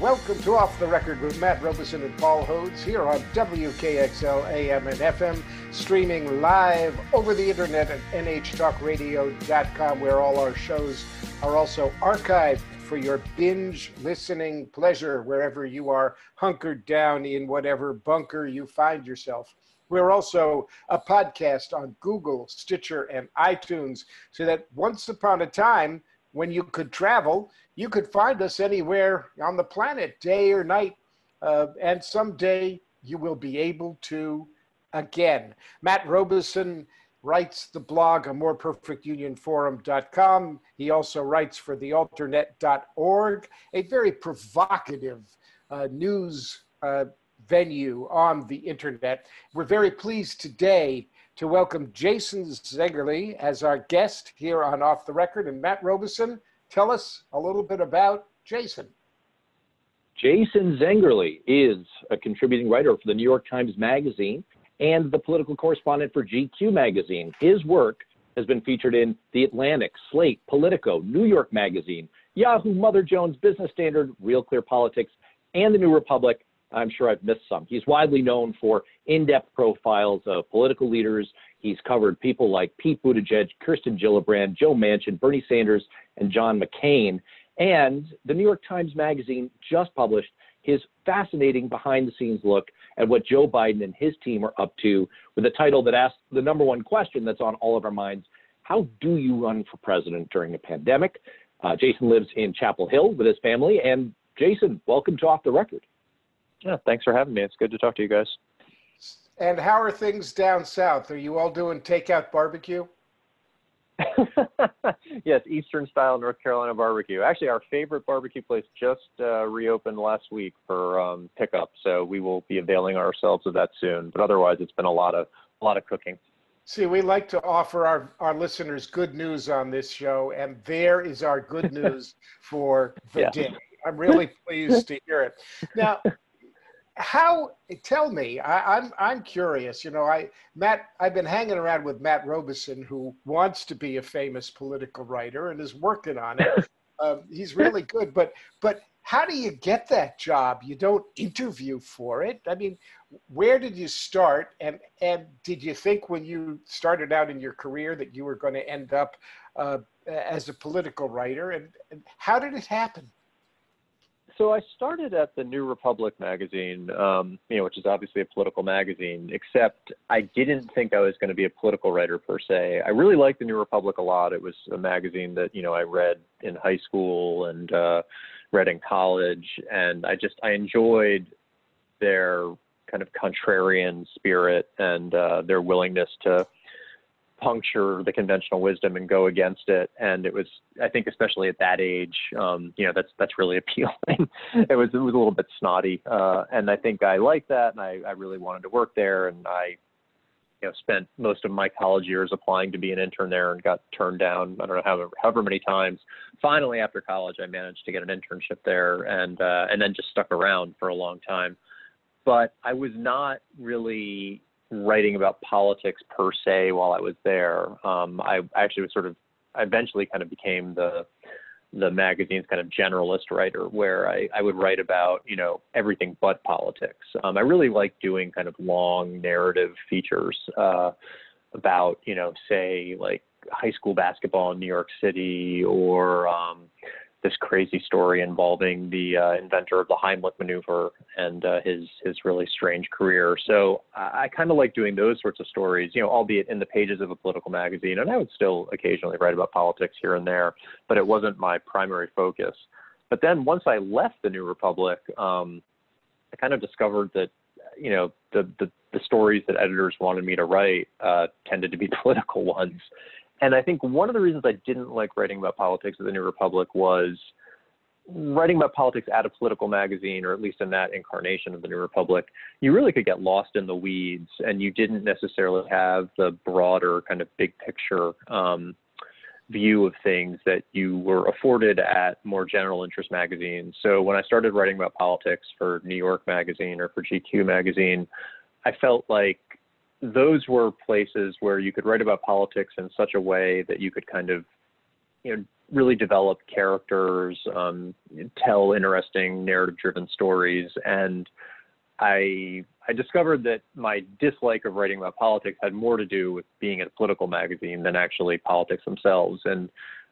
Welcome to Off the Record with Matt Robison and Paul Hodes here on WKXL AM and FM, streaming live over the internet at nhtalkradio.com, where all our shows are also archived for your binge listening pleasure wherever you are hunkered down in whatever bunker you find yourself. We're also a podcast on Google, Stitcher, and iTunes, so that once upon a time, when you could travel, you could find us anywhere on the planet, day or night. Uh, and someday you will be able to again. Matt Robison writes the blog on moreperfectunionforum.com. He also writes for thealternet.org, a very provocative uh, news uh, venue on the internet. We're very pleased today to welcome Jason Zengerle as our guest here on Off the Record. And Matt Robison, tell us a little bit about Jason. Jason Zengerle is a contributing writer for the New York Times Magazine and the political correspondent for GQ Magazine. His work has been featured in The Atlantic, Slate, Politico, New York Magazine, Yahoo, Mother Jones, Business Standard, Real Clear Politics, and The New Republic, I'm sure I've missed some. He's widely known for in-depth profiles of political leaders. He's covered people like Pete Buttigieg, Kirsten Gillibrand, Joe Manchin, Bernie Sanders, and John McCain. And the New York Times Magazine just published his fascinating behind-the-scenes look at what Joe Biden and his team are up to with a title that asks the number one question that's on all of our minds. How do you run for president during a pandemic? Uh, Jason lives in Chapel Hill with his family. And Jason, welcome to Off the Record. Yeah, thanks for having me. It's good to talk to you guys. And how are things down south? Are you all doing takeout barbecue? yes, Eastern style North Carolina barbecue. Actually, our favorite barbecue place just uh, reopened last week for um, pickup, so we will be availing ourselves of that soon. But otherwise, it's been a lot of a lot of cooking. See, we like to offer our, our listeners good news on this show, and there is our good news for the yeah. day. I'm really pleased to hear it. Now, how tell me I, am I'm, I'm curious you know i matt i've been hanging around with matt robison who wants to be a famous political writer and is working on it. Um, he's really good but but how do you get that job? You don't interview for it? I mean where did you start? And and did you think when you started out in your career that you were going to end up uh, as a political writer? And, and how did it happen so I started at the New Republic magazine, um, you know, which is obviously a political magazine. Except I didn't think I was going to be a political writer per se. I really liked the New Republic a lot. It was a magazine that you know I read in high school and uh, read in college, and I just I enjoyed their kind of contrarian spirit and uh, their willingness to puncture the conventional wisdom and go against it. And it was, I think, especially at that age, um, you know, that's that's really appealing. it was it was a little bit snotty, uh, and I think I liked that, and I, I really wanted to work there, and I. You know, spent most of my college years applying to be an intern there and got turned down. I don't know however, however many times. Finally, after college, I managed to get an internship there, and uh, and then just stuck around for a long time. But I was not really writing about politics per se while I was there. Um, I actually was sort of eventually kind of became the the magazine's kind of generalist writer where I, I would write about you know everything but politics. Um, I really like doing kind of long narrative features uh, about you know say like high school basketball in New York City or um, this crazy story involving the uh, inventor of the Heimlich maneuver and uh, his his really strange career. So I, I kind of like doing those sorts of stories, you know, albeit in the pages of a political magazine. And I would still occasionally write about politics here and there, but it wasn't my primary focus. But then once I left the New Republic, um, I kind of discovered that you know the, the the stories that editors wanted me to write uh, tended to be political ones and I think one of the reasons I didn't like writing about politics at the New Republic was writing about politics at a political magazine, or at least in that incarnation of the New Republic, you really could get lost in the weeds, and you didn't necessarily have the broader kind of big picture um, view of things that you were afforded at more general interest magazines. So when I started writing about politics for New York Magazine or for GQ Magazine, I felt like those were places where you could write about politics in such a way that you could kind of, you know, really develop characters, um, tell interesting narrative-driven stories, and I I discovered that my dislike of writing about politics had more to do with being in a political magazine than actually politics themselves. And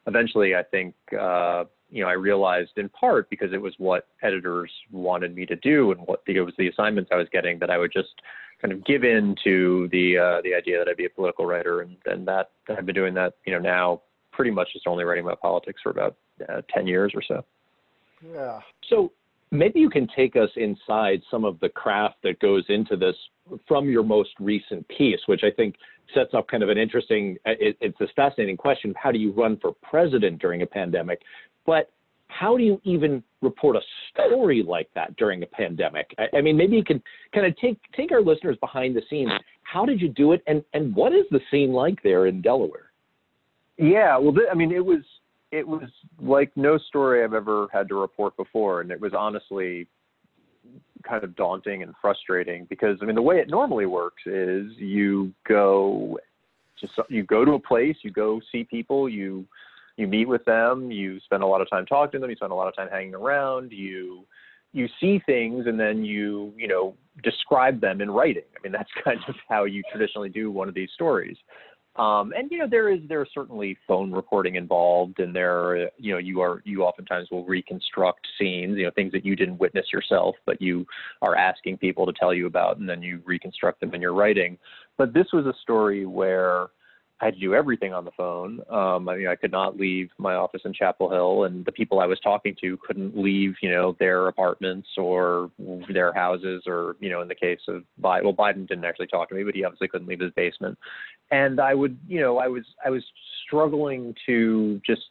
eventually, I think uh, you know I realized in part because it was what editors wanted me to do and what the, it was the assignments I was getting that I would just kind of give in to the uh, the idea that I'd be a political writer, and and that I've been doing that you know now pretty much just only writing about politics for about uh, ten years or so. Yeah. So maybe you can take us inside some of the craft that goes into this from your most recent piece, which I think sets up kind of an interesting, it, it's a fascinating question. How do you run for president during a pandemic? But how do you even report a story like that during a pandemic? I, I mean, maybe you can kind of take take our listeners behind the scenes. How did you do it, and and what is the scene like there in Delaware? Yeah, well, th- I mean, it was it was like no story I've ever had to report before, and it was honestly kind of daunting and frustrating because I mean the way it normally works is you go to you go to a place, you go see people, you you meet with them, you spend a lot of time talking to them, you spend a lot of time hanging around, you you see things and then you you know describe them in writing. I mean that's kind of how you traditionally do one of these stories. Um, and you know there is there is certainly phone recording involved, and there you know you are you oftentimes will reconstruct scenes, you know things that you didn't witness yourself, but you are asking people to tell you about, and then you reconstruct them in your writing. But this was a story where I had to do everything on the phone. Um, I mean, I could not leave my office in Chapel Hill, and the people I was talking to couldn't leave, you know, their apartments or their houses, or you know, in the case of Biden, well, Biden didn't actually talk to me, but he obviously couldn't leave his basement. And I would, you know, I was I was struggling to just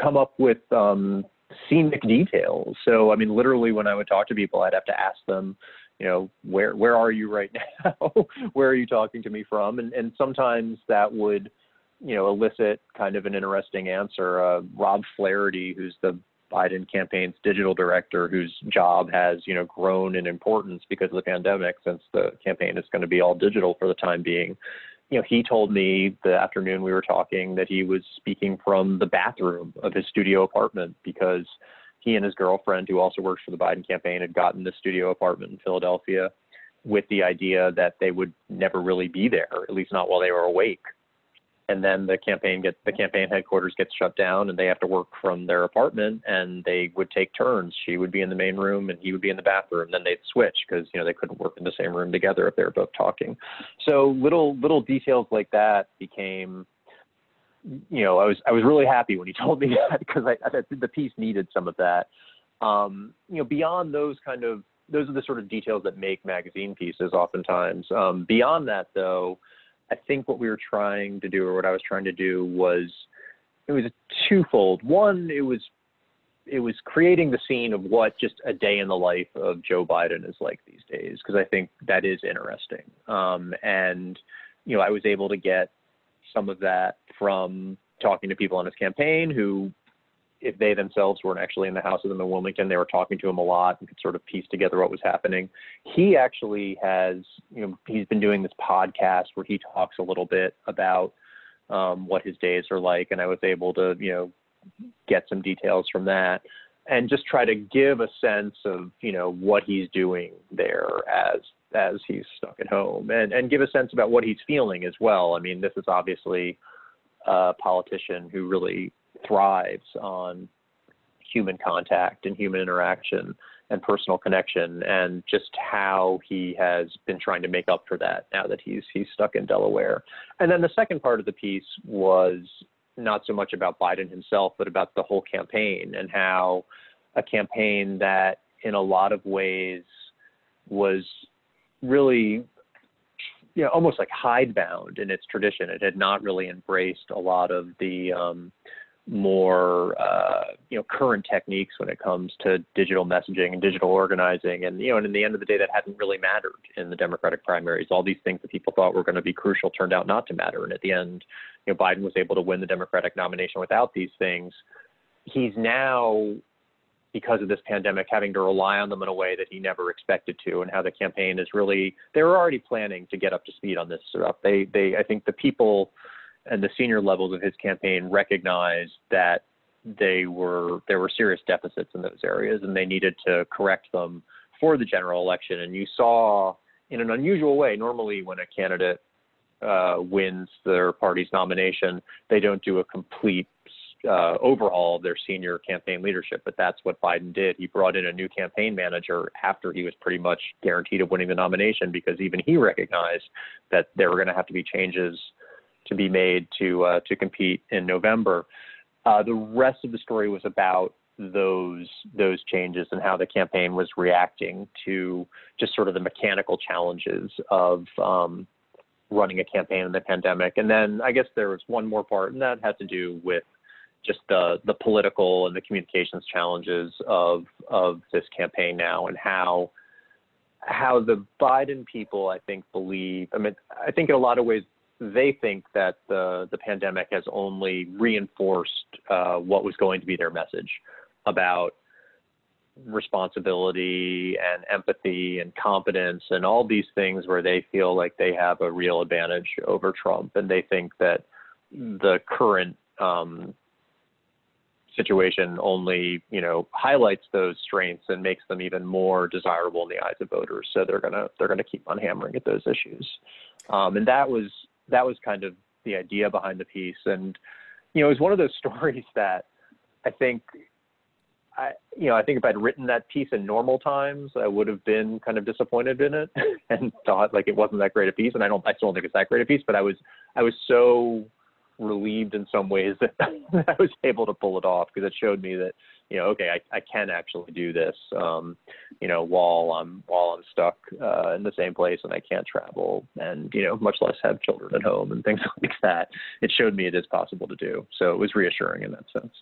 come up with um, scenic details. So, I mean, literally, when I would talk to people, I'd have to ask them you know where where are you right now? Where are you talking to me from? And and sometimes that would you know elicit kind of an interesting answer. Uh, rob flaherty who's the biden campaign's digital director whose job has you know grown in importance because of the pandemic since the campaign is going to be all digital for the time being. You know he told me the afternoon we were talking that he was speaking from the bathroom of his studio apartment because he and his girlfriend, who also works for the Biden campaign, had gotten the studio apartment in Philadelphia with the idea that they would never really be there, at least not while they were awake. And then the campaign get the campaign headquarters gets shut down, and they have to work from their apartment, and they would take turns. She would be in the main room, and he would be in the bathroom. Then they'd switch because you know they couldn't work in the same room together if they were both talking. So little little details like that became you know, I was I was really happy when he told me that because I, I the piece needed some of that. Um, you know, beyond those kind of those are the sort of details that make magazine pieces oftentimes. Um, beyond that, though, I think what we were trying to do, or what I was trying to do, was it was twofold. One, it was it was creating the scene of what just a day in the life of Joe Biden is like these days, because I think that is interesting. Um, and you know, I was able to get some of that from talking to people on his campaign who, if they themselves weren't actually in the house with him in Wilmington, they were talking to him a lot and could sort of piece together what was happening. He actually has, you know, he's been doing this podcast where he talks a little bit about um, what his days are like, and I was able to, you know, get some details from that and just try to give a sense of you know what he's doing there as as he's stuck at home and and give a sense about what he's feeling as well i mean this is obviously a politician who really thrives on human contact and human interaction and personal connection and just how he has been trying to make up for that now that he's he's stuck in Delaware. And then the second part of the piece was not so much about Biden himself, but about the whole campaign and how a campaign that, in a lot of ways, was really you know, almost like hidebound in its tradition. It had not really embraced a lot of the um, more uh, you know current techniques when it comes to digital messaging and digital organizing. And you know and in the end of the day that hadn't really mattered in the democratic primaries. All these things that people thought were going to be crucial turned out not to matter. And at the end you know biden was able to win the democratic nomination without these things. He's now because of this pandemic having to rely on them in a way that he never expected to and how the campaign is really they were already planning to get up to speed on this stuff they they i think the people and the senior levels of his campaign recognized that they were there were serious deficits in those areas and they needed to correct them for the general election. And you saw in an unusual way, normally when a candidate uh, wins their party's nomination, they don't do a complete uh, overhaul their senior campaign leadership. But that's what Biden did. He brought in a new campaign manager after he was pretty much guaranteed of winning the nomination because even he recognized that there were going to have to be changes to be made to uh, to compete in November. Uh, the rest of the story was about those those changes and how the campaign was reacting to just sort of the mechanical challenges of um, running a campaign in the pandemic. And then I guess there was one more part, and that had to do with just the the political and the communications challenges of of this campaign now and how how the Biden people I think believe I mean I think in a lot of ways they think that the the pandemic has only reinforced uh, what was going to be their message about responsibility and empathy and competence and all these things where they feel like they have a real advantage over Trump. And they think that the current um, situation only you know highlights those strengths and makes them even more desirable in the eyes of voters so they're gonna they're gonna keep on hammering at those issues um, and that was that was kind of the idea behind the piece. And, you know, it was one of those stories that I think I, you know, I think if I'd written that piece in normal times, I would have been kind of disappointed in it and thought like it wasn't that great a piece. And I don't, I still don't think it's that great a piece, but I was, I was so relieved in some ways that I was able to pull it off because it showed me that you know, okay, I, I can actually do this, um, you know, while I'm while I'm stuck uh, in the same place and I can't travel and you know, much less have children at home and things like that. It showed me it is possible to do. So it was reassuring in that sense.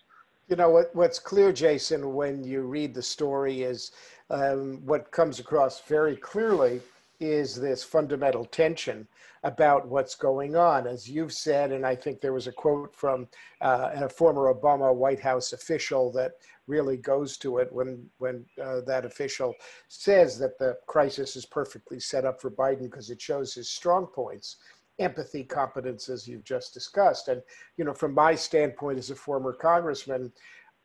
You know what? What's clear, Jason, when you read the story is um, what comes across very clearly is this fundamental tension about what's going on. As you've said, and I think there was a quote from uh, a former Obama White House official that really goes to it when, when uh, that official says that the crisis is perfectly set up for Biden because it shows his strong points empathy competence as you've just discussed and you know from my standpoint as a former congressman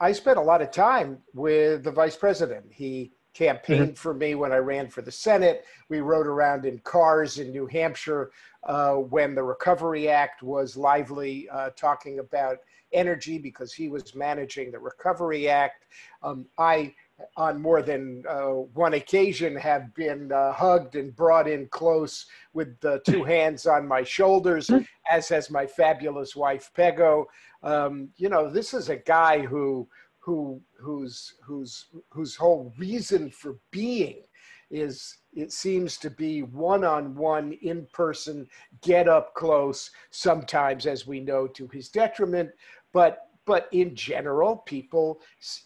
i spent a lot of time with the vice president he campaigned mm-hmm. for me when I ran for the Senate. We rode around in cars in New Hampshire uh, when the Recovery Act was lively, uh, talking about energy because he was managing the Recovery Act. Um, I, on more than uh, one occasion, have been uh, hugged and brought in close with the two hands on my shoulders, mm-hmm. as has my fabulous wife, Peggo. Um, you know, this is a guy who who whose whose whose whole reason for being is it seems to be one-on-one in-person get up close sometimes as we know to his detriment. But but in general people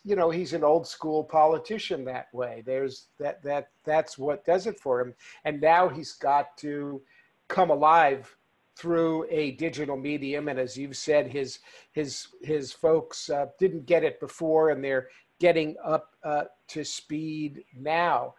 you know he's an old school politician that way. There's that that that's what does it for him. And now he's got to come alive through a digital medium and as you've said his his his folks uh, didn't get it before and they're getting up uh, to speed now.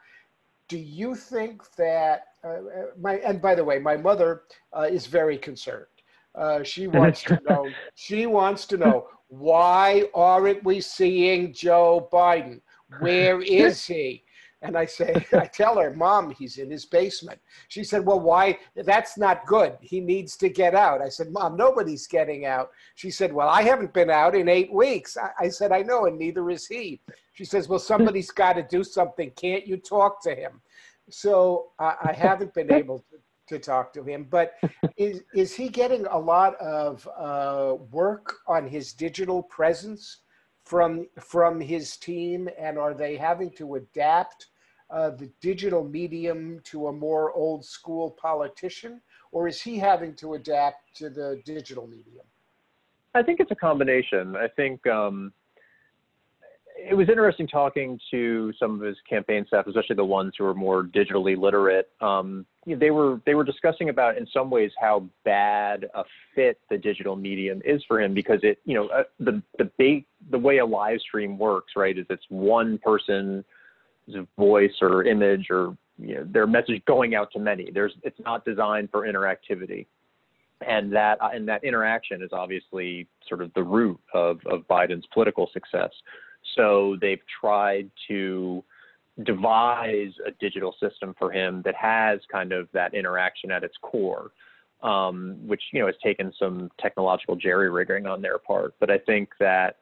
Do you think that uh, uh my and by the way my mother uh, is very concerned. Uh, she wants to know she wants to know why aren't we seeing joe biden? Where is he and I say, I tell her, Mom, he's in his basement. She said, Well, why? That's not good. He needs to get out. I said, Mom, nobody's getting out. She said, Well, I haven't been out in eight weeks. I, I said, I know, and neither is he. She says, Well, somebody's got to do something. Can't you talk to him? So I, I haven't been able to to talk to him. But is is he getting a lot of uh, work on his digital presence from from his team, and are they having to adapt uh, the digital medium to a more old school politician? or is he having to adapt to the digital medium? I think it's a combination. I think um, it was interesting talking to some of his campaign staff, especially the ones who are more digitally literate. Um, they were they were discussing about in some ways how bad a fit the digital medium is for him because it you know uh, the the big the way a live stream works right is it's one person's voice or image or you know their message going out to many. There's it's not designed for interactivity and that uh, and that interaction is obviously sort of the root of, of Biden's political success. So they've tried to devise a digital system for him that has kind of that interaction at its core, um, which you know has taken some technological jerry rigging on their part. But I think that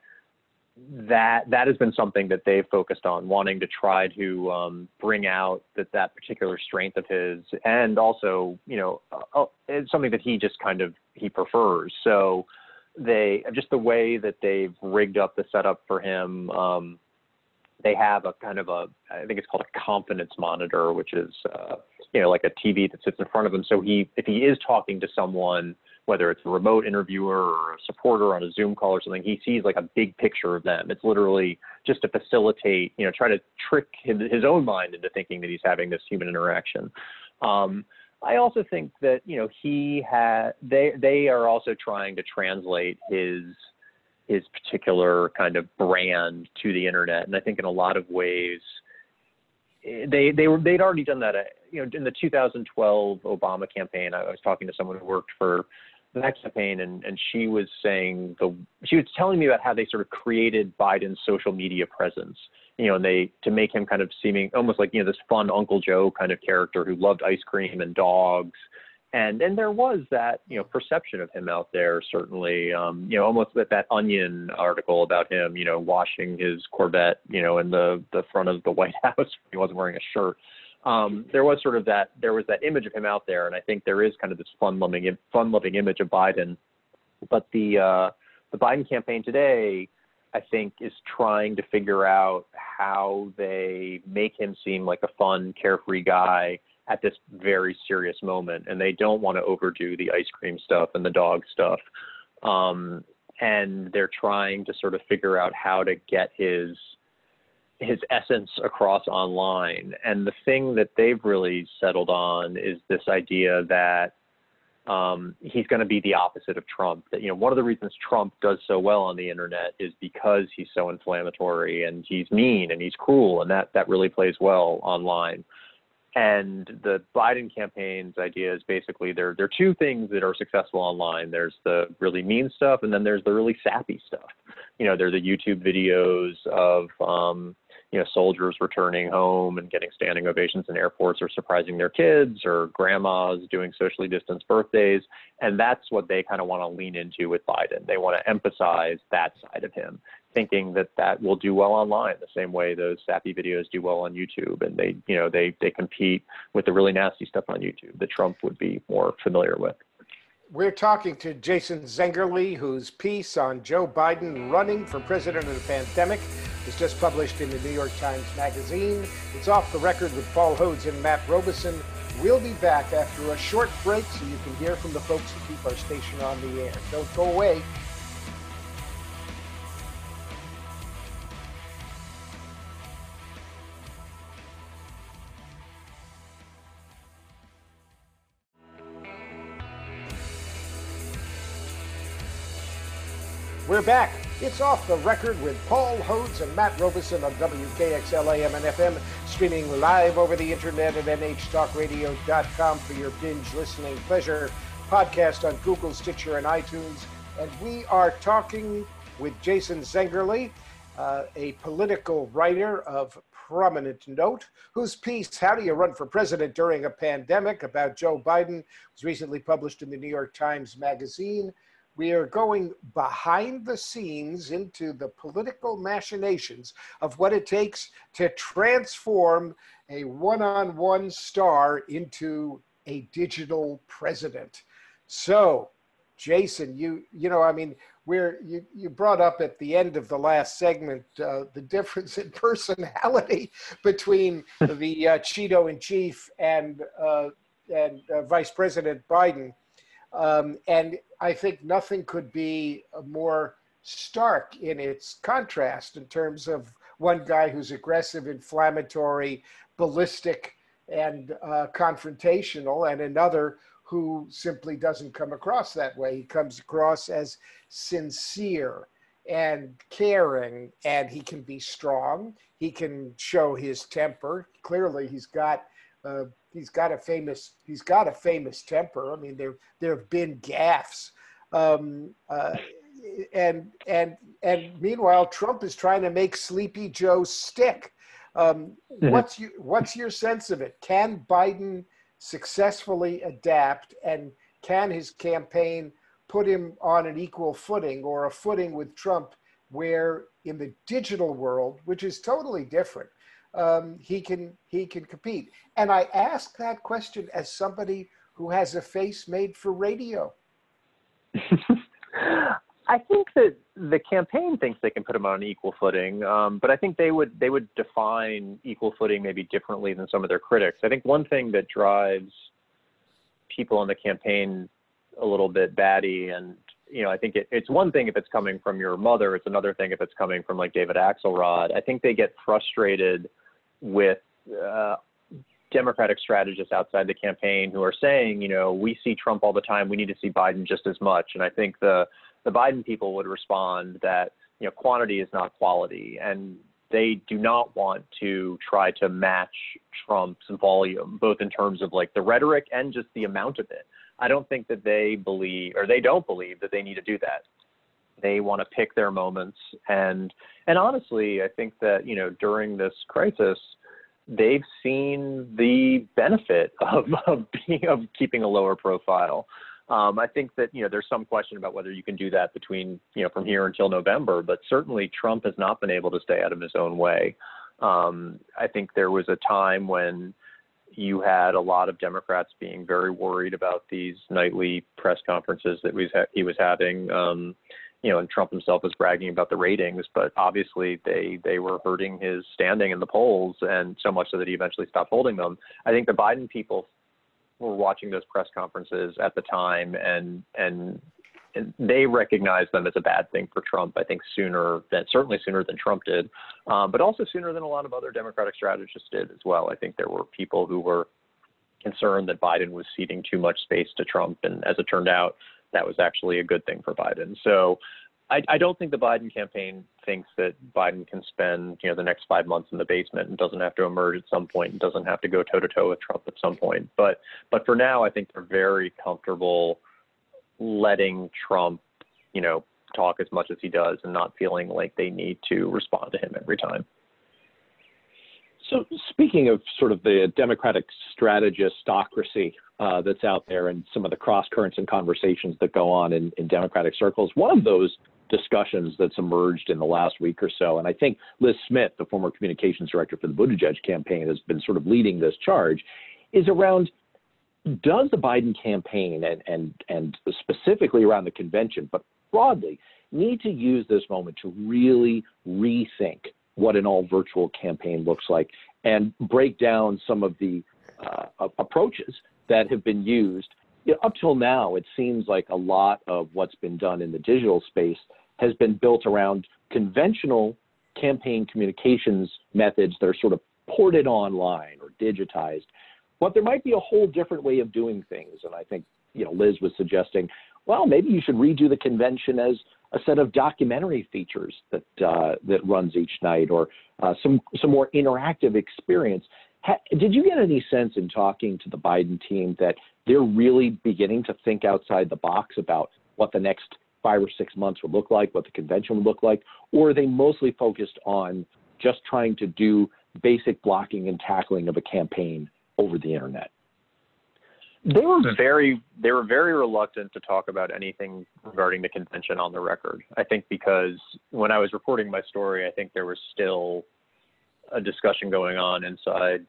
that that has been something that they've focused on, wanting to try to um, bring out that that particular strength of his, and also you know uh, uh it's something that he just kind of he prefers. So they just the way that they've rigged up the setup for him. Um, they have a kind of a I think it's called a confidence monitor, which is uh, you know like a TV that sits in front of him. So he if he is talking to someone, whether it's a remote interviewer or a supporter on a Zoom call or something, he sees like a big picture of them. It's literally just to facilitate, you know, try to trick his, his own mind into thinking that he's having this human interaction. Um, I also think that you know he had they they are also trying to translate his his particular kind of brand to the internet, and I think in a lot of ways they they were they'd already done that. Uh, you know, in the 2012 Obama campaign, I was talking to someone who worked for campaign, and and she was saying the she was telling me about how they sort of created Biden's social media presence you know, and they to make him kind of seeming almost like you know this fun Uncle Joe kind of character who loved ice cream and dogs, and and there was that you know perception of him out there certainly, um, you know, almost that that Onion article about him, you know, washing his Corvette, you know, in the the front of the White House, he wasn't wearing a shirt. Um, there was sort of that there was that image of him out there, and I think there is kind of this fun loving fun loving image of Biden, but the uh, the Biden campaign today I think, is trying to figure out how they make him seem like a fun, carefree guy at this very serious moment. And they don't want to overdo the ice cream stuff and the dog stuff. Um, and they're trying to sort of figure out how to get his his essence across online. And the thing that they've really settled on is this idea that um, he's going to be the opposite of Trump. That you know, one of the reasons Trump does so well on the internet is because he's so inflammatory and he's mean and he's cruel, and that that really plays well online. And the Biden campaign's idea is basically there there are two things that are successful online. There's the really mean stuff, and then there's the really sappy stuff. You know, there are the YouTube videos of um, you know, soldiers returning home and getting standing ovations in airports or surprising their kids or grandmas doing socially distanced birthdays. And that's what they kind of want to lean into with Biden. They want to emphasize that side of him, thinking that that will do well online the same way those sappy videos do well on YouTube. And they, you know, they, they compete with the really nasty stuff on YouTube that Trump would be more familiar with. We're talking to Jason Zengerle, whose piece on Joe Biden running for president of the pandemic was just published in the New York Times Magazine. It's off the record with Paul Hodes and Matt Robison. We'll be back after a short break so you can hear from the folks who keep our station on the air. Don't go away. We're back. It's off the record with Paul Hodes and Matt Robison on WKXL AM and FM, streaming live over the internet at nhtalkradio.com for your binge listening pleasure. Podcast on Google, Stitcher, and iTunes. And we are talking with Jason Zengerle, uh, a political writer of prominent note, whose piece, How Do You Run for President During a Pandemic, about Joe Biden, was recently published in the New York Times Magazine we are going behind the scenes into the political machinations of what it takes to transform a one on one star into a digital president. So, Jason, you you know, I mean, where you, you brought up at the end of the last segment uh, the difference in personality between the uh, Cheeto in chief and uh, and uh, Vice President Biden. Um, and I think nothing could be more stark in its contrast in terms of one guy who's aggressive, inflammatory, ballistic, and uh, confrontational, and another who simply doesn't come across that way. He comes across as sincere and caring, and he can be strong. He can show his temper. Clearly, he's got uh, he's got a famous he's got a famous temper. I mean, there there have been gaffes, um, uh, and and and meanwhile, Trump is trying to make Sleepy Joe stick. Um, mm-hmm. What's you what's your sense of it? Can Biden successfully adapt, and can his campaign put him on an equal footing or a footing with Trump, where in the digital world, which is totally different, um, he can he can compete. And I ask that question as somebody who has a face made for radio. I think that the campaign thinks they can put him on an equal footing, um, but I think they would they would define equal footing maybe differently than some of their critics. I think one thing that drives people in the campaign a little bit batty, and you know, I think it, it's one thing if it's coming from your mother, it's another thing if it's coming from like David Axelrod. I think they get frustrated with uh, Democratic strategists outside the campaign who are saying, you know, we see Trump all the time, we need to see Biden just as much. And I think the the Biden people would respond that you know quantity is not quality, and they do not want to try to match Trump's volume, both in terms of like the rhetoric and just the amount of it. I don't think that they believe or they don't believe that they need to do that. They want to pick their moments and and honestly, I think that, you know, during this crisis, they've seen the benefit of of being of keeping a lower profile. Um, I think that you know there's some question about whether you can do that between you know from here until November, but certainly Trump has not been able to stay out of his own way. Um, I think there was a time when you had a lot of Democrats being very worried about these nightly press conferences that he was having. Um, you know, and Trump himself was bragging about the ratings, but obviously they they were hurting his standing in the polls, and so much so that he eventually stopped holding them. I think the Biden people were watching those press conferences at the time, and and, and they recognized them as a bad thing for Trump. I think sooner than certainly sooner than Trump did, um, but also sooner than a lot of other Democratic strategists did as well. I think there were people who were concerned that Biden was ceding too much space to Trump, and as it turned out, that was actually a good thing for Biden. So I, I don't think the Biden campaign thinks that Biden can spend you know the next five months in the basement and doesn't have to emerge at some point and doesn't have to go toe to toe with Trump at some point. But but for now, I think they're very comfortable letting Trump you know talk as much as he does and not feeling like they need to respond to him every time. So, speaking of sort of the Democratic strategistocracy uh, that's out there and some of the cross currents and conversations that go on in, in Democratic circles, one of those discussions that's emerged in the last week or so. And I think Lis Smith, the former communications director for the Buttigieg campaign, has been sort of leading this charge, is around does the Biden campaign and, and, and specifically around the convention, but broadly, need to use this moment to really rethink what an all virtual campaign looks like and break down some of the uh, approaches that have been used. You know, up till now, it seems like a lot of what's been done in the digital space has been built around conventional campaign communications methods that are sort of ported online or digitized. But there might be a whole different way of doing things. And I think, you know, Lis was suggesting, well, maybe you should redo the convention as a set of documentary features that uh, that runs each night, or uh, some some more interactive experience. Ha- did you get any sense in talking to the Biden team that they're really beginning to think outside the box about what the next five or six months would look like, what the convention would look like, or are they mostly focused on just trying to do basic blocking and tackling of a campaign over the internet? They were hmm. very they were very reluctant to talk about anything regarding the convention on the record. I think because when I was reporting my story, I think there was still a discussion going on inside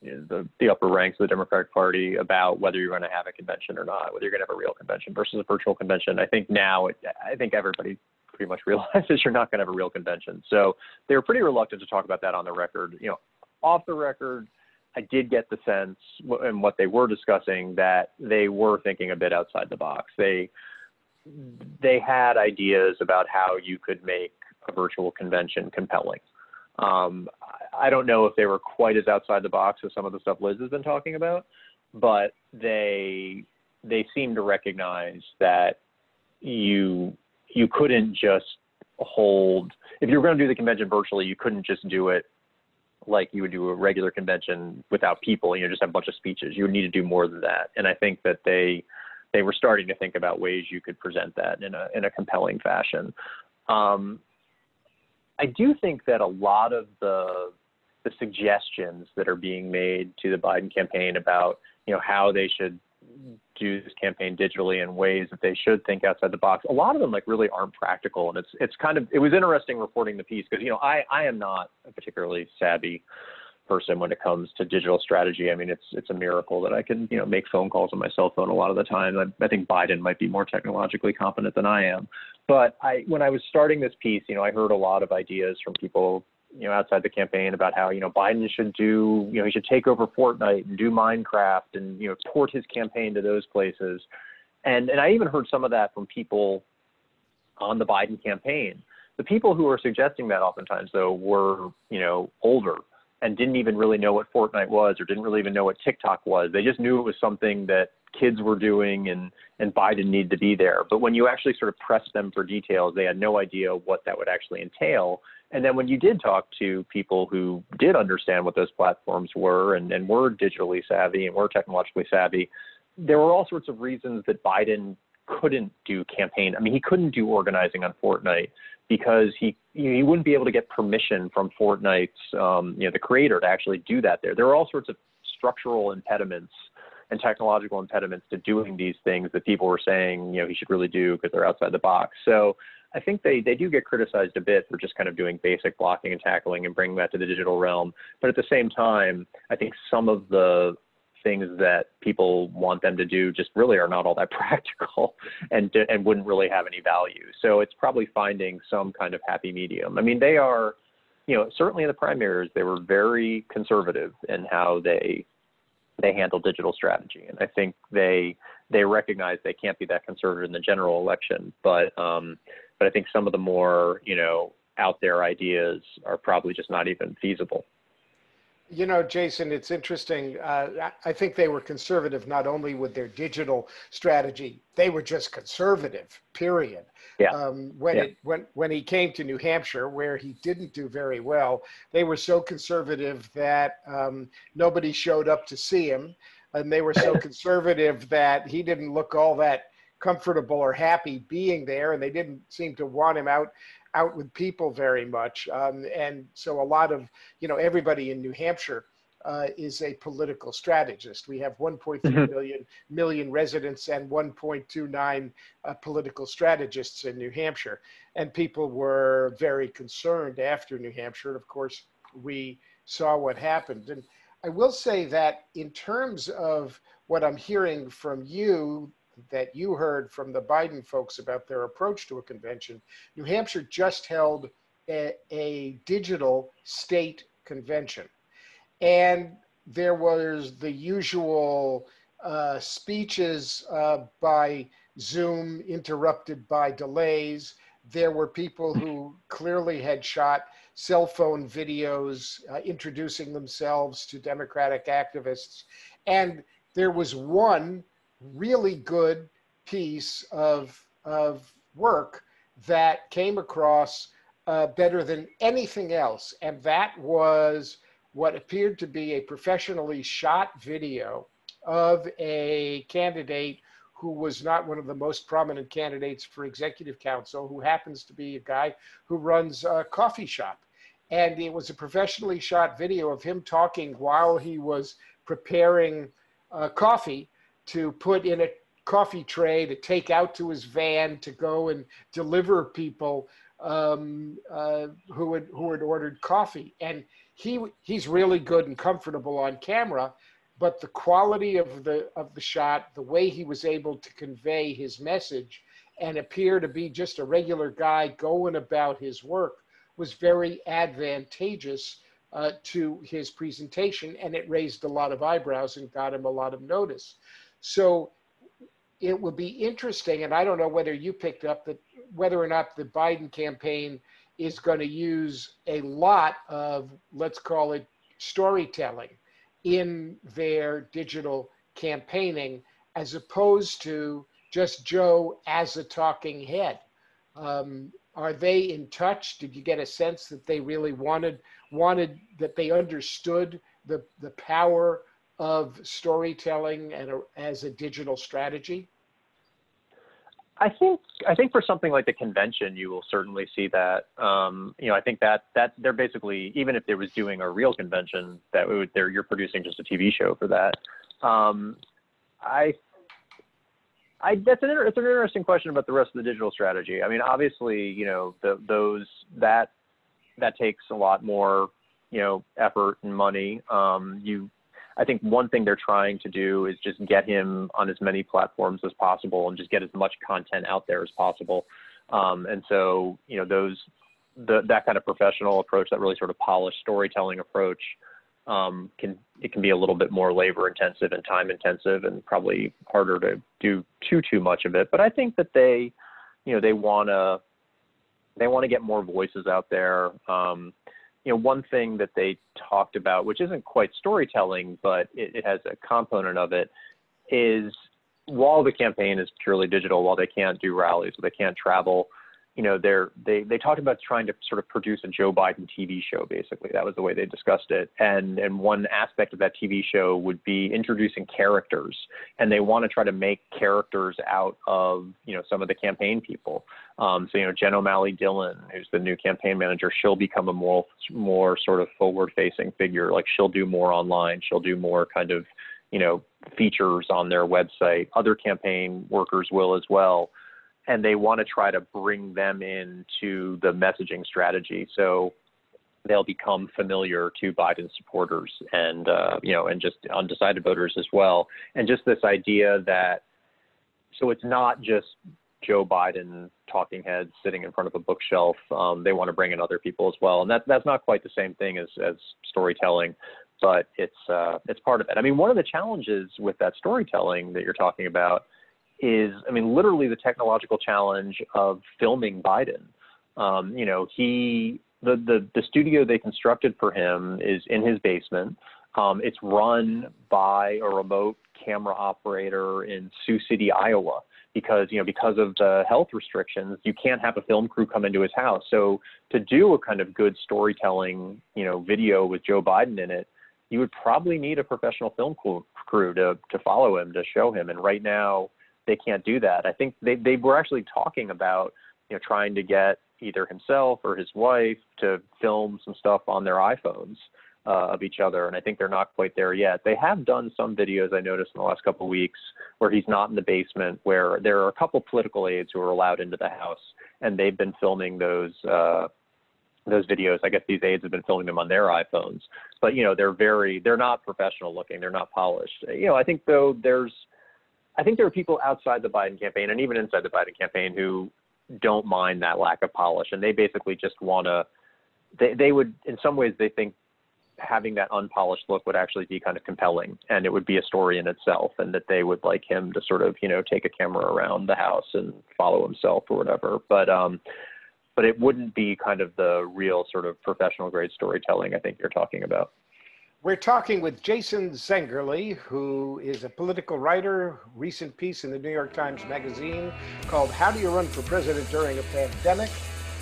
you know, the, the upper ranks of the Democratic Party about whether you're going to have a convention or not, whether you're going to have a real convention versus a virtual convention. I think now, it, I think everybody pretty much realizes you're not going to have a real convention. So they were pretty reluctant to talk about that on the record. You know, off the record, I did get the sense, and what they were discussing, that they were thinking a bit outside the box. They they had ideas about how you could make a virtual convention compelling. Um, I don't know if they were quite as outside the box as some of the stuff Lis has been talking about, but they they seem to recognize that you you couldn't just hold if you were going to do the convention virtually, you couldn't just do it like you would do a regular convention without people, you know, just have a bunch of speeches. You would need to do more than that. And I think that they they were starting to think about ways you could present that in a in a compelling fashion. Um, I do think that a lot of the the suggestions that are being made to the Biden campaign about you know how they should do this campaign digitally in ways that they should think outside the box. A lot of them like really aren't practical, and it's it's kind of it was interesting reporting the piece because you know I I am not a particularly savvy person when it comes to digital strategy. I mean it's it's a miracle that I can you know make phone calls on my cell phone a lot of the time. I, I think Biden might be more technologically competent than I am, but I when I was starting this piece, you know I heard a lot of ideas from people you know, outside the campaign about how, you know, Biden should do, you know, he should take over Fortnite and do Minecraft and, you know, port his campaign to those places. And and I even heard some of that from people on the Biden campaign. The people who were suggesting that oftentimes though were, you know, older and didn't even really know what Fortnite was or didn't really even know what TikTok was. They just knew it was something that kids were doing and and Biden needed to be there. But when you actually sort of pressed them for details, they had no idea what that would actually entail. And then when you did talk to people who did understand what those platforms were and, and were digitally savvy and were technologically savvy, there were all sorts of reasons that Biden couldn't do campaign. I mean, he couldn't do organizing on Fortnite because he you he wouldn't be able to get permission from Fortnite's um, you know the creator to actually do that there. There are all sorts of structural impediments and technological impediments to doing these things that people were saying you know he should really do because they're outside the box. So I think they, they do get criticized a bit for just kind of doing basic blocking and tackling and bringing that to the digital realm. But at the same time, I think some of the things that people want them to do just really are not all that practical and and wouldn't really have any value. So it's probably finding some kind of happy medium. I mean, they are, you know, certainly in the primaries they were very conservative in how they they handle digital strategy, and I think they they recognize they can't be that conservative in the general election, but um, but I think some of the more you know out there ideas are probably just not even feasible. You know, Jason, it's interesting. Uh, I think they were conservative not only with their digital strategy; they were just conservative. Period. Yeah. Um, when yeah. it when when he came to New Hampshire, where he didn't do very well, they were so conservative that um, nobody showed up to see him, and they were so conservative that he didn't look all that comfortable or happy being there, and they didn't seem to want him out out with people very much. Um, and so a lot of you know everybody in New Hampshire. Uh, is a political strategist. We have 1.3 mm-hmm. million million residents and 1.29 uh, political strategists in New Hampshire, and people were very concerned after New Hampshire. And of course, we saw what happened. And I will say that in terms of what I'm hearing from you, that you heard from the Biden folks about their approach to a convention, New Hampshire just held a, a digital state convention. And there was the usual uh, speeches uh, by Zoom interrupted by delays. There were people who clearly had shot cell phone videos uh, introducing themselves to Democratic activists. And there was one really good piece of, of work that came across uh, better than anything else. And that was what appeared to be a professionally shot video of a candidate who was not one of the most prominent candidates for executive council, who happens to be a guy who runs a coffee shop. And it was a professionally shot video of him talking while he was preparing uh, coffee to put in a coffee tray to take out to his van to go and deliver people um, uh, who had who had ordered coffee. And he he's really good and comfortable on camera, but the quality of the of the shot, the way he was able to convey his message, and appear to be just a regular guy going about his work, was very advantageous uh, to his presentation, and it raised a lot of eyebrows and got him a lot of notice. So it would be interesting, and I don't know whether you picked up that whether or not the Biden campaign is going to use a lot of, let's call it storytelling in their digital campaigning as opposed to just Joe as a talking head. Um, are they in touch? Did you get a sense that they really wanted wanted that they understood the the power of storytelling and a, as a digital strategy? I think I think for something like the convention, you will certainly see that. Um, you know, I think that that they're basically even if they was doing a real convention, that would they're you're producing just a TV show for that. Um, I, I that's an it's an interesting question about the rest of the digital strategy. I mean, obviously, you know, the, those that that takes a lot more, you know, effort and money. Um, you I think one thing they're trying to do is just get him on as many platforms as possible and just get as much content out there as possible. Um, and so, you know, those the, that kind of professional approach, that really sort of polished storytelling approach, um, can it can be a little bit more labor intensive and time intensive, and probably harder to do too too much of it. But I think that they, you know, they wanna they want to get more voices out there. Um, you know, one thing that they talked about, which isn't quite storytelling, but it, it has a component of it, is while the campaign is purely digital, while they can't do rallies, they can't travel, you know, they're, they they talked about trying to sort of produce a Joe Biden TV show. Basically, that was the way they discussed it. And and one aspect of that TV show would be introducing characters, and they want to try to make characters out of you know some of the campaign people. Um, so you know, Jen O'Malley Dillon, who's the new campaign manager, she'll become a more more sort of forward-facing figure. Like she'll do more online. She'll do more kind of you know features on their website. Other campaign workers will as well and they want to try to bring them into the messaging strategy. So they'll become familiar to Biden supporters and uh, you know and just undecided voters as well. And just this idea that so it's not just Joe Biden talking heads sitting in front of a bookshelf. Um, they want to bring in other people as well, and that that's not quite the same thing as as storytelling, but it's uh, it's part of it. I mean, one of the challenges with that storytelling that you're talking about is, I mean, literally the technological challenge of filming Biden. Um, you know, he the, the the studio they constructed for him is in his basement. Um, it's run by a remote camera operator in Sioux City, Iowa, because you know because of the health restrictions, you can't have a film crew come into his house. So to do a kind of good storytelling, you know, video with Joe Biden in it, you would probably need a professional film crew to to follow him to show him. And right now, they can't do that. I think they they were actually talking about you know trying to get either himself or his wife to film some stuff on their iPhones uh, of each other, and I think they're not quite there yet. They have done some videos I noticed in the last couple of weeks where he's not in the basement, where there are a couple political aides who are allowed into the house, and they've been filming those. Uh, those videos. I guess these aides have been filming them on their iPhones, but you know they're very they're not professional looking. They're not polished. You know I think though there's I think there are people outside the Biden campaign and even inside the Biden campaign who don't mind that lack of polish, and they basically just want to. They they would in some ways they think having that unpolished look would actually be kind of compelling, and it would be a story in itself, and that they would like him to sort of you know take a camera around the house and follow himself or whatever. But um, but it wouldn't be kind of the real sort of professional grade storytelling I think you're talking about. We're talking with Jason Zengerle, who is a political writer. Recent piece in the New York Times Magazine called How Do You Run for President During a Pandemic?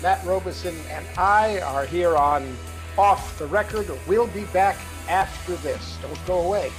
Matt Robison and I are here on Off the Record. We'll be back after this. Don't go away.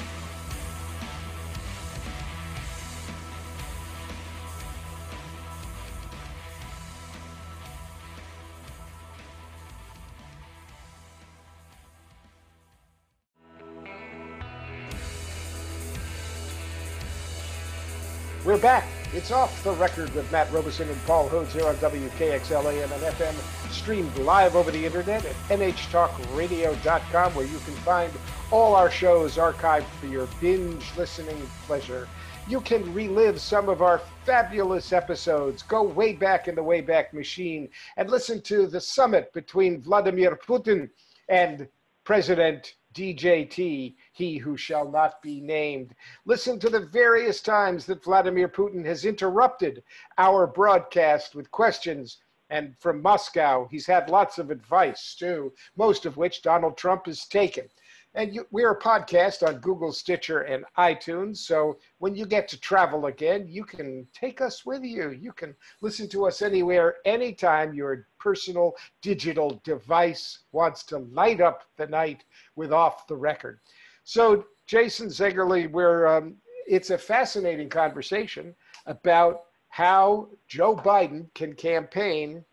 We're back. It's off the record with Matt Robison and Paul Hodes here on WKXL AM and FM, streamed live over the internet at nhtalkradio.com, where you can find all our shows archived for your binge listening pleasure. You can relive some of our fabulous episodes. Go way back in the Wayback Machine and listen to the summit between Vladimir Putin and President DJT, he who shall not be named. Listen to the various times that Vladimir Putin has interrupted our broadcast with questions. And from Moscow, he's had lots of advice too, most of which Donald Trump has taken. And you, we're a podcast on Google, Stitcher, and iTunes. So when you get to travel again, you can take us with you. You can listen to us anywhere, anytime your personal digital device wants to light up the night with Off the Record. So, Jason Zengerle, we're, um, it's a fascinating conversation about how Joe Biden can campaign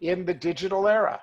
in the digital era.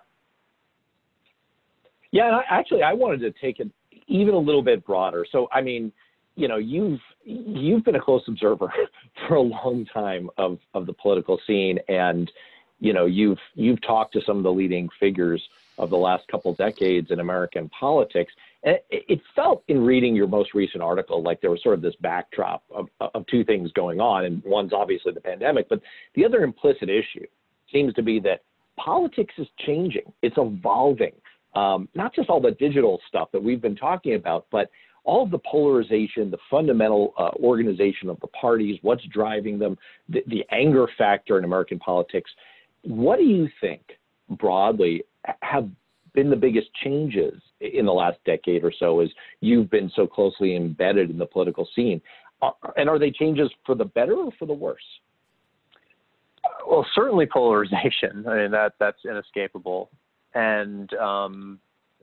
Yeah, and I, actually, I wanted to take it even a little bit broader. So, I mean, you know, you've you've been a close observer for a long time of of the political scene, and you know, you've you've talked to some of the leading figures of the last couple decades in American politics. And it, felt in reading your most recent article like there was sort of this backdrop of, of two things going on, and one's obviously the pandemic, but the other implicit issue seems to be that politics is changing. It's evolving um, not just all the digital stuff that we've been talking about, but all of the polarization, the fundamental uh, organization of the parties, what's driving them, the, the anger factor in American politics. What do you think broadly have been the biggest changes in the last decade or so as you've been so closely embedded in the political scene? Uh, and are they changes for the better or for the worse? Well, certainly polarization. I mean that that's inescapable and um,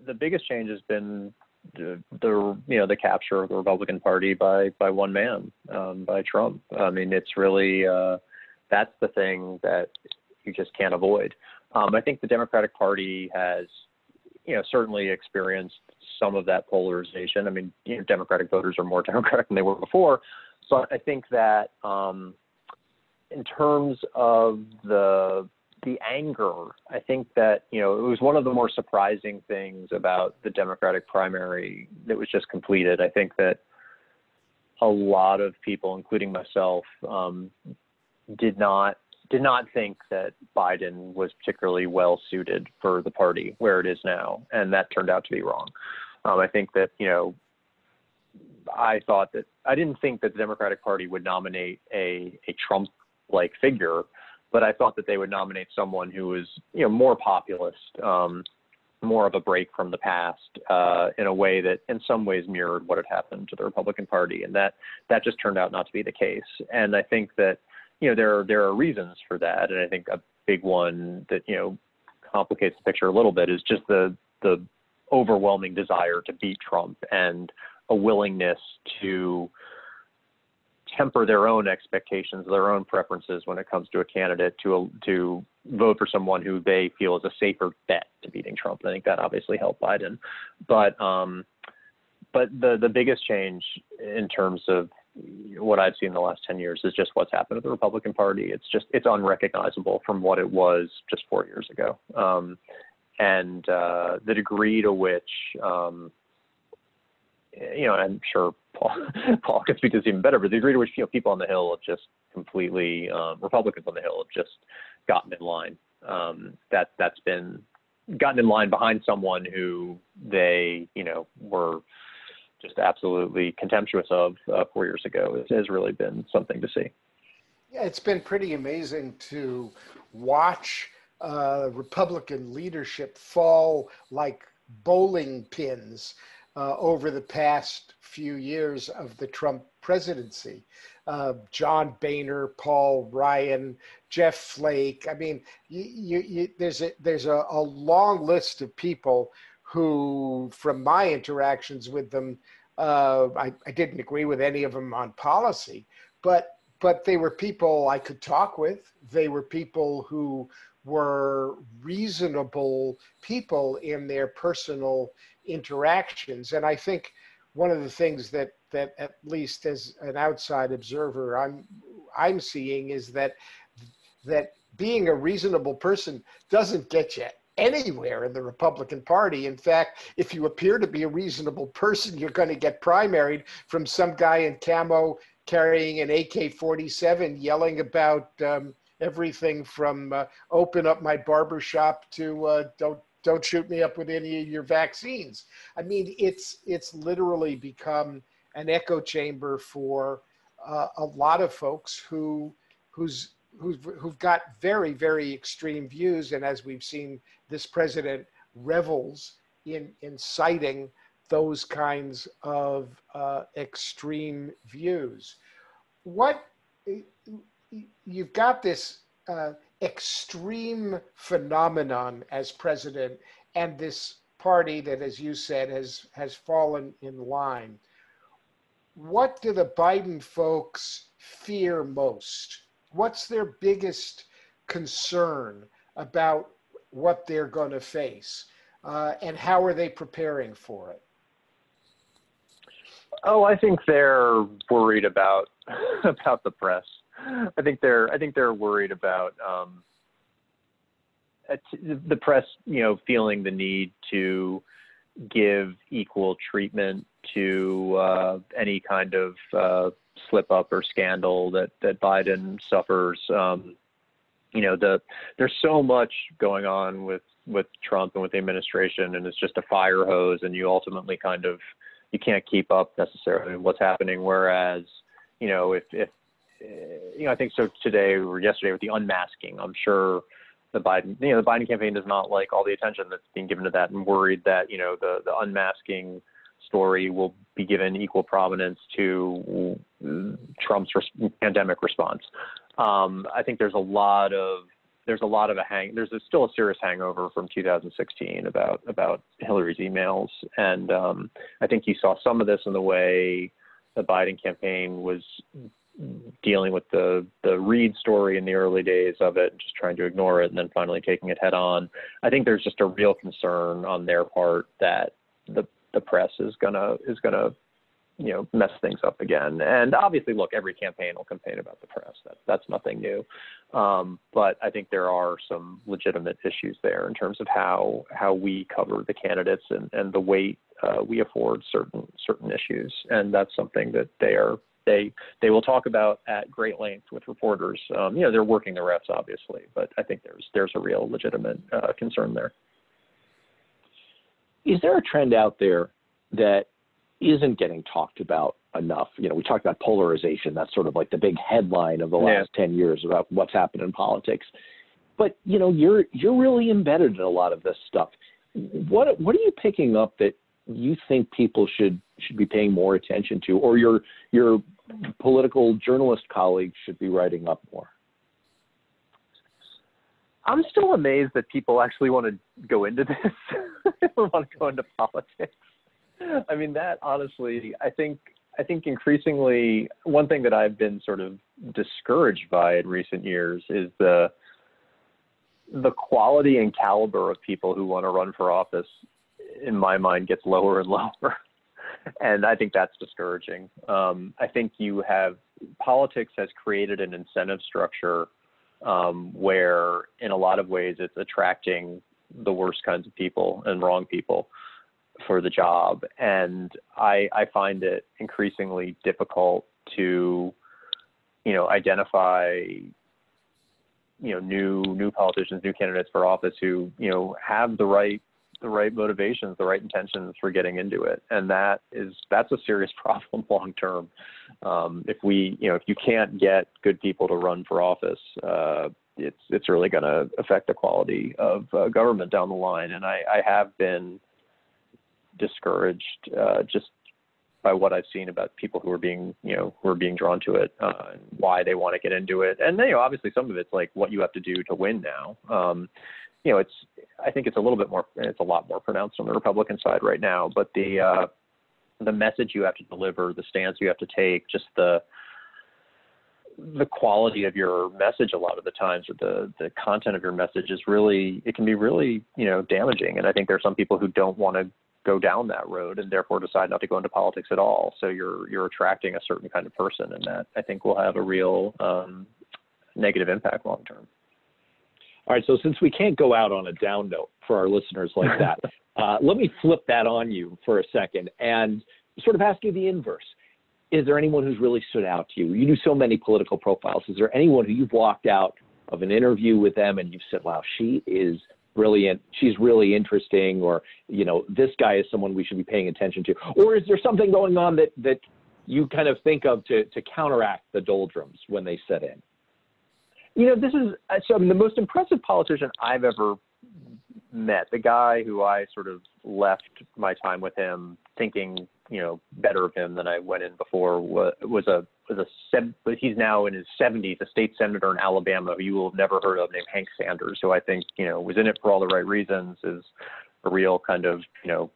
the biggest change has been the, the, you know the capture of the Republican Party by by one man, um, by Trump. I mean, it's really uh, that's the thing that you just can't avoid. Um, I think the Democratic Party has, you know, certainly experienced some of that polarization. I mean, you know, Democratic voters are more Democratic than they were before. So I think that um, in terms of the the anger, I think that, you know, it was one of the more surprising things about the Democratic primary that was just completed. I think that a lot of people, including myself, um, did not did not think that Biden was particularly well suited for the party where it is now, and that turned out to be wrong. Um, I think that you know, I thought that I didn't think that the Democratic Party would nominate a a Trump like figure but I thought that they would nominate someone who was, you know, more populist, um, more of a break from the past, uh, in a way that, in some ways, mirrored what had happened to the Republican Party, and that that just turned out not to be the case. And I think that, you know, there are there are reasons for that, and I think a big one that you know complicates the picture a little bit is just the the overwhelming desire to beat Trump and a willingness to temper their own expectations, their own preferences when it comes to a candidate to to vote for someone who they feel is a safer bet to beating Trump. I think that obviously helped Biden, but um, but the the biggest change in terms of what I've seen in the last 10 years is just what's happened to the Republican Party. It's just it's unrecognizable from what it was just four years ago, um, and uh, the degree to which um, you know, I'm sure Paul, Paul can speak to this even better, but the degree to which you know people on the Hill have just completely um, Republicans on the Hill have just gotten in line. Um, that that's been gotten in line behind someone who they you know were just absolutely contemptuous of uh, four years ago. It has really been something to see. Yeah, it's been pretty amazing to watch uh, Republican leadership fall like bowling pins uh, over the past few years of the Trump presidency. Uh, John Boehner, Paul Ryan, Jeff Flake. I mean, you, you, there's a there's a, a, long list of people who, from my interactions with them, uh, I, I didn't agree with any of them on policy, but but they were people I could talk with. They were people who were reasonable people in their personal interactions. And I think one of the things that that at least as an outside observer I'm I'm seeing is that that being a reasonable person doesn't get you anywhere in the Republican Party. In fact, if you appear to be a reasonable person, you're going to get primaried from some guy in camo carrying an AK-47 yelling about um, everything from uh, open up my barber shop to uh, don't don't shoot me up with any of your vaccines. I mean, it's it's literally become an echo chamber for uh, a lot of folks who who's who've, who've got very very extreme views, and as we've seen, this president revels in inciting those kinds of uh, extreme views. What you've got this uh, extreme phenomenon as president, and this party that, as you said, has has fallen in line. What do the Biden folks fear most? What's their biggest concern about what they're going to face, uh, and how are they preparing for it? Oh, I think they're worried about about the press. I think they're I think they're worried about um, the press, you know, feeling the need to give equal treatment to uh, any kind of uh, slip up or scandal that that Biden suffers. Um, you know, the there's so much going on with with Trump and with the administration, and it's just a fire hose, and you ultimately kind of you can't keep up necessarily what's happening. Whereas, you know, if if you know, I think so today or yesterday with the unmasking, I'm sure the Biden, you know, the Biden campaign does not like all the attention that's being given to that, and worried that you know the the unmasking story will be given equal prominence to Trump's res- pandemic response. Um, I think there's a lot of there's a lot of a hang. There's a, still a serious hangover from 2016 about about Hillary's emails, and um, I think you saw some of this in the way the Biden campaign was dealing with the the Reade story in the early days of it, just trying to ignore it, and then finally taking it head on. I think there's just a real concern on their part that the the press is gonna is gonna you know mess things up again. And obviously, look, every campaign will complain about the press. That that's nothing new. Um, but I think there are some legitimate issues there in terms of how how we cover the candidates and and the weight uh, we afford certain certain issues. And that's something that they are they they will talk about at great length with reporters. Um, you know, they're working the refs, obviously, but I think there's there's a real legitimate uh, concern there. Is there a trend out there that isn't getting talked about enough? You know, we talked about polarization. That's sort of like the big headline of the last yeah. ten years about what's happened in politics. But you know, you're you're really embedded in a lot of this stuff. What what are you picking up that you think people should should be paying more attention to, or your your political journalist colleagues should be writing up more? I'm still amazed that people actually want to go into this want to go into politics. I mean, that honestly, I think I think increasingly one thing that I've been sort of discouraged by in recent years is the the quality and caliber of people who want to run for office in my mind gets lower and lower and I think that's discouraging. Um, I think you have politics has created an incentive structure um, where, in a lot of ways, it's attracting the worst kinds of people and wrong people for the job, and I, I find it increasingly difficult to, you know, identify you know new new politicians, new candidates for office who you know have the right the right motivations, the right intentions for getting into it, and that is that's a serious problem long term. Um, if we, you know, if you can't get good people to run for office, uh, it's it's really going to affect the quality of uh, government down the line. And I, I have been discouraged uh, just by what I've seen about people who are being, you know, who are being drawn to it, uh, and why they want to get into it. And you know, obviously, some of it's like what you have to do to win now. Um, you know, it's I think it's a little bit more, it's a lot more pronounced on the Republican side right now. But the uh, the message you have to deliver, the stance you have to take, just the the quality of your message a lot of the times or the the content of your message is really it can be really you know damaging and i think there are some people who don't want to go down that road and therefore decide not to go into politics at all so you're you're attracting a certain kind of person and that i think will have a real um, negative impact long term all right, so since we can't go out on a down note for our listeners like that, uh, let me flip that on you for a second and sort of ask you the inverse. Is there anyone who's really stood out to you? You do so many political profiles. Is there anyone who you've walked out of an interview with them and you've said, wow, she is brilliant, she's really interesting, or you know, this guy is someone we should be paying attention to? Or is there something going on that that you kind of think of to to counteract the doldrums when they set in? You know, this is so I mean, the most impressive politician I've ever met, the guy who I sort of left my time with him thinking, you know, better of him than I went in before was, was a was a he's now in his 70s, a state senator in Alabama who you will have never heard of, named Hank Sanders, who I think you know was in it for all the right reasons, is a real kind of you know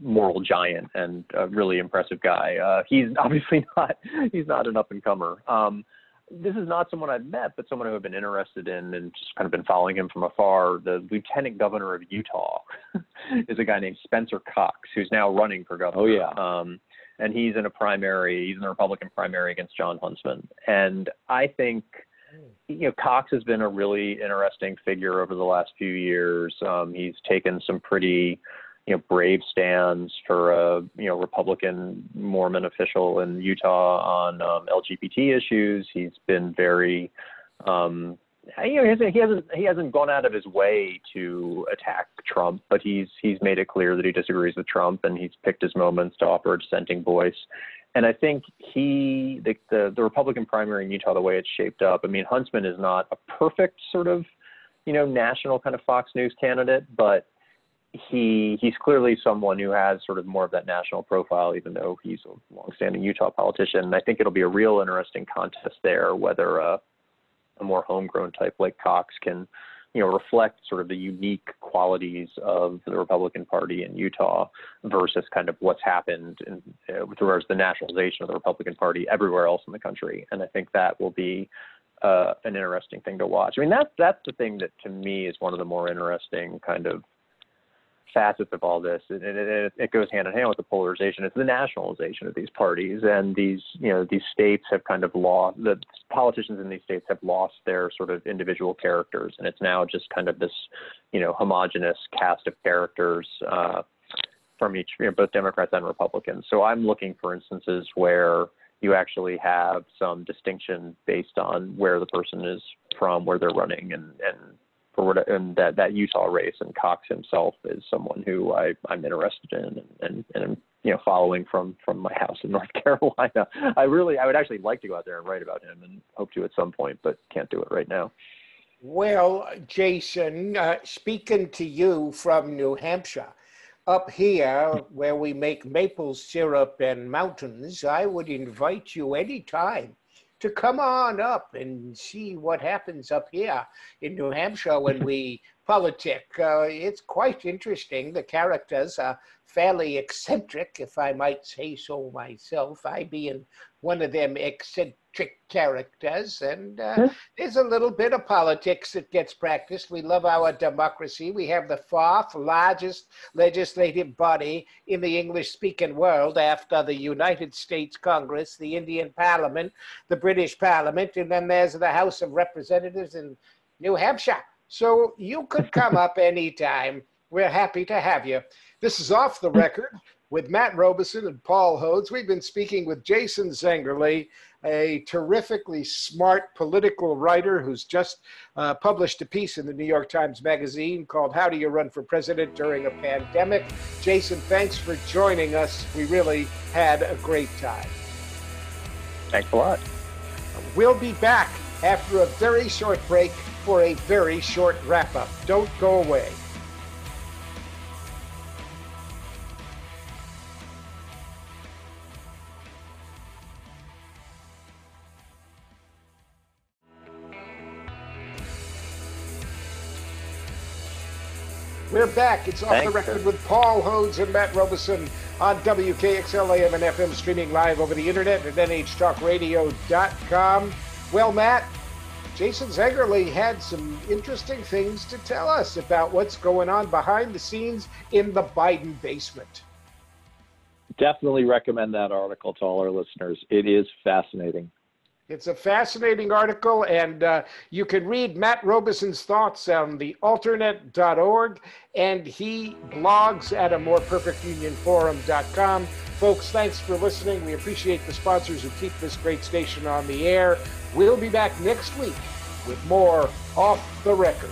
moral giant and a really impressive guy. Uh, he's obviously not he's not an up and comer. Um, this is not someone I've met, but someone who I've been interested in and just kind of been following him from afar. The lieutenant governor of Utah is a guy named Spencer Cox, who's now running for governor. Oh yeah. Um, and he's in a primary. He's in a Republican primary against Jon Huntsman. And I think, you know, Cox has been a really interesting figure over the last few years. Um, he's taken some pretty you know, brave stands for a you know Republican Mormon official in Utah on um, LGBT issues. He's been very, um, you know, he hasn't, he hasn't he hasn't gone out of his way to attack Trump, but he's he's made it clear that he disagrees with Trump, and he's picked his moments to offer a dissenting voice. And I think he, the, the the Republican primary in Utah, the way it's shaped up. I mean, Huntsman is not a perfect sort of, you know, national kind of Fox News candidate, but he he's clearly someone who has sort of more of that national profile, even though he's a longstanding Utah politician. And I think it'll be a real interesting contest there, whether uh, a more homegrown type like Cox can, you know, reflect sort of the unique qualities of the Republican Party in Utah versus kind of what's happened in, uh, with regards to the nationalization of the Republican Party everywhere else in the country. And I think that will be uh, an interesting thing to watch. I mean, that's that's the thing that to me is one of the more interesting kind of facets of all this, and it, it, goes hand in hand with the polarization. It's the nationalization of these parties, and these you know these states have kind of lost the politicians in these states have lost their sort of individual characters, and it's now just kind of this you know homogenous cast of characters. Uh, from each, you know, both Democrats and Republicans. So I'm looking for instances where you actually have some distinction based on where the person is from, where they're running, and, and for what and that that Utah race and Cox himself is someone who I I'm interested in and and, and you know following from from my house in North Carolina. I really I would actually like to go out there and write about him and hope to at some point, but can't do it right now. Well, Jason, uh, speaking to you from New Hampshire, up here where we make maple syrup and mountains, I would invite you anytime to come on up and see what happens up here in New Hampshire when we politic. Uh, it's quite interesting. The characters are fairly eccentric, if I might say so myself. I being one of them eccentric characters, and uh, there's a little bit of politics that gets practiced. We love our democracy. We have the fourth largest legislative body in the English-speaking world after the United States Congress, the Indian Parliament, the British Parliament, and then there's the House of Representatives in New Hampshire. So you could come up anytime. We're happy to have you. This is Off the Record with Matt Robison and Paul Hodes. We've been speaking with Jason Zengerle, a terrifically smart political writer who's just uh, published a piece in the New York Times Magazine called How Do You Run for President During a Pandemic? Jason, thanks for joining us. We really had a great time. Thanks a lot. We'll be back after a very short break for a very short wrap up. Don't go away. We're back. It's off Thanks, the record sir. with Paul Hodes and Matt Robison on WKXL AM and FM, streaming live over the internet at nhtalkradio.com. Well, Matt, Jason Zengerle had some interesting things to tell us about what's going on behind the scenes in the Biden basement. Definitely recommend that article to all our listeners. It is fascinating. It's a fascinating article, and uh, you can read Matt Robison's thoughts on the alternate.org, and he blogs at a more perfect union forum.com. Folks, thanks for listening. We appreciate the sponsors who keep this great station on the air. We'll be back next week with more Off the Record.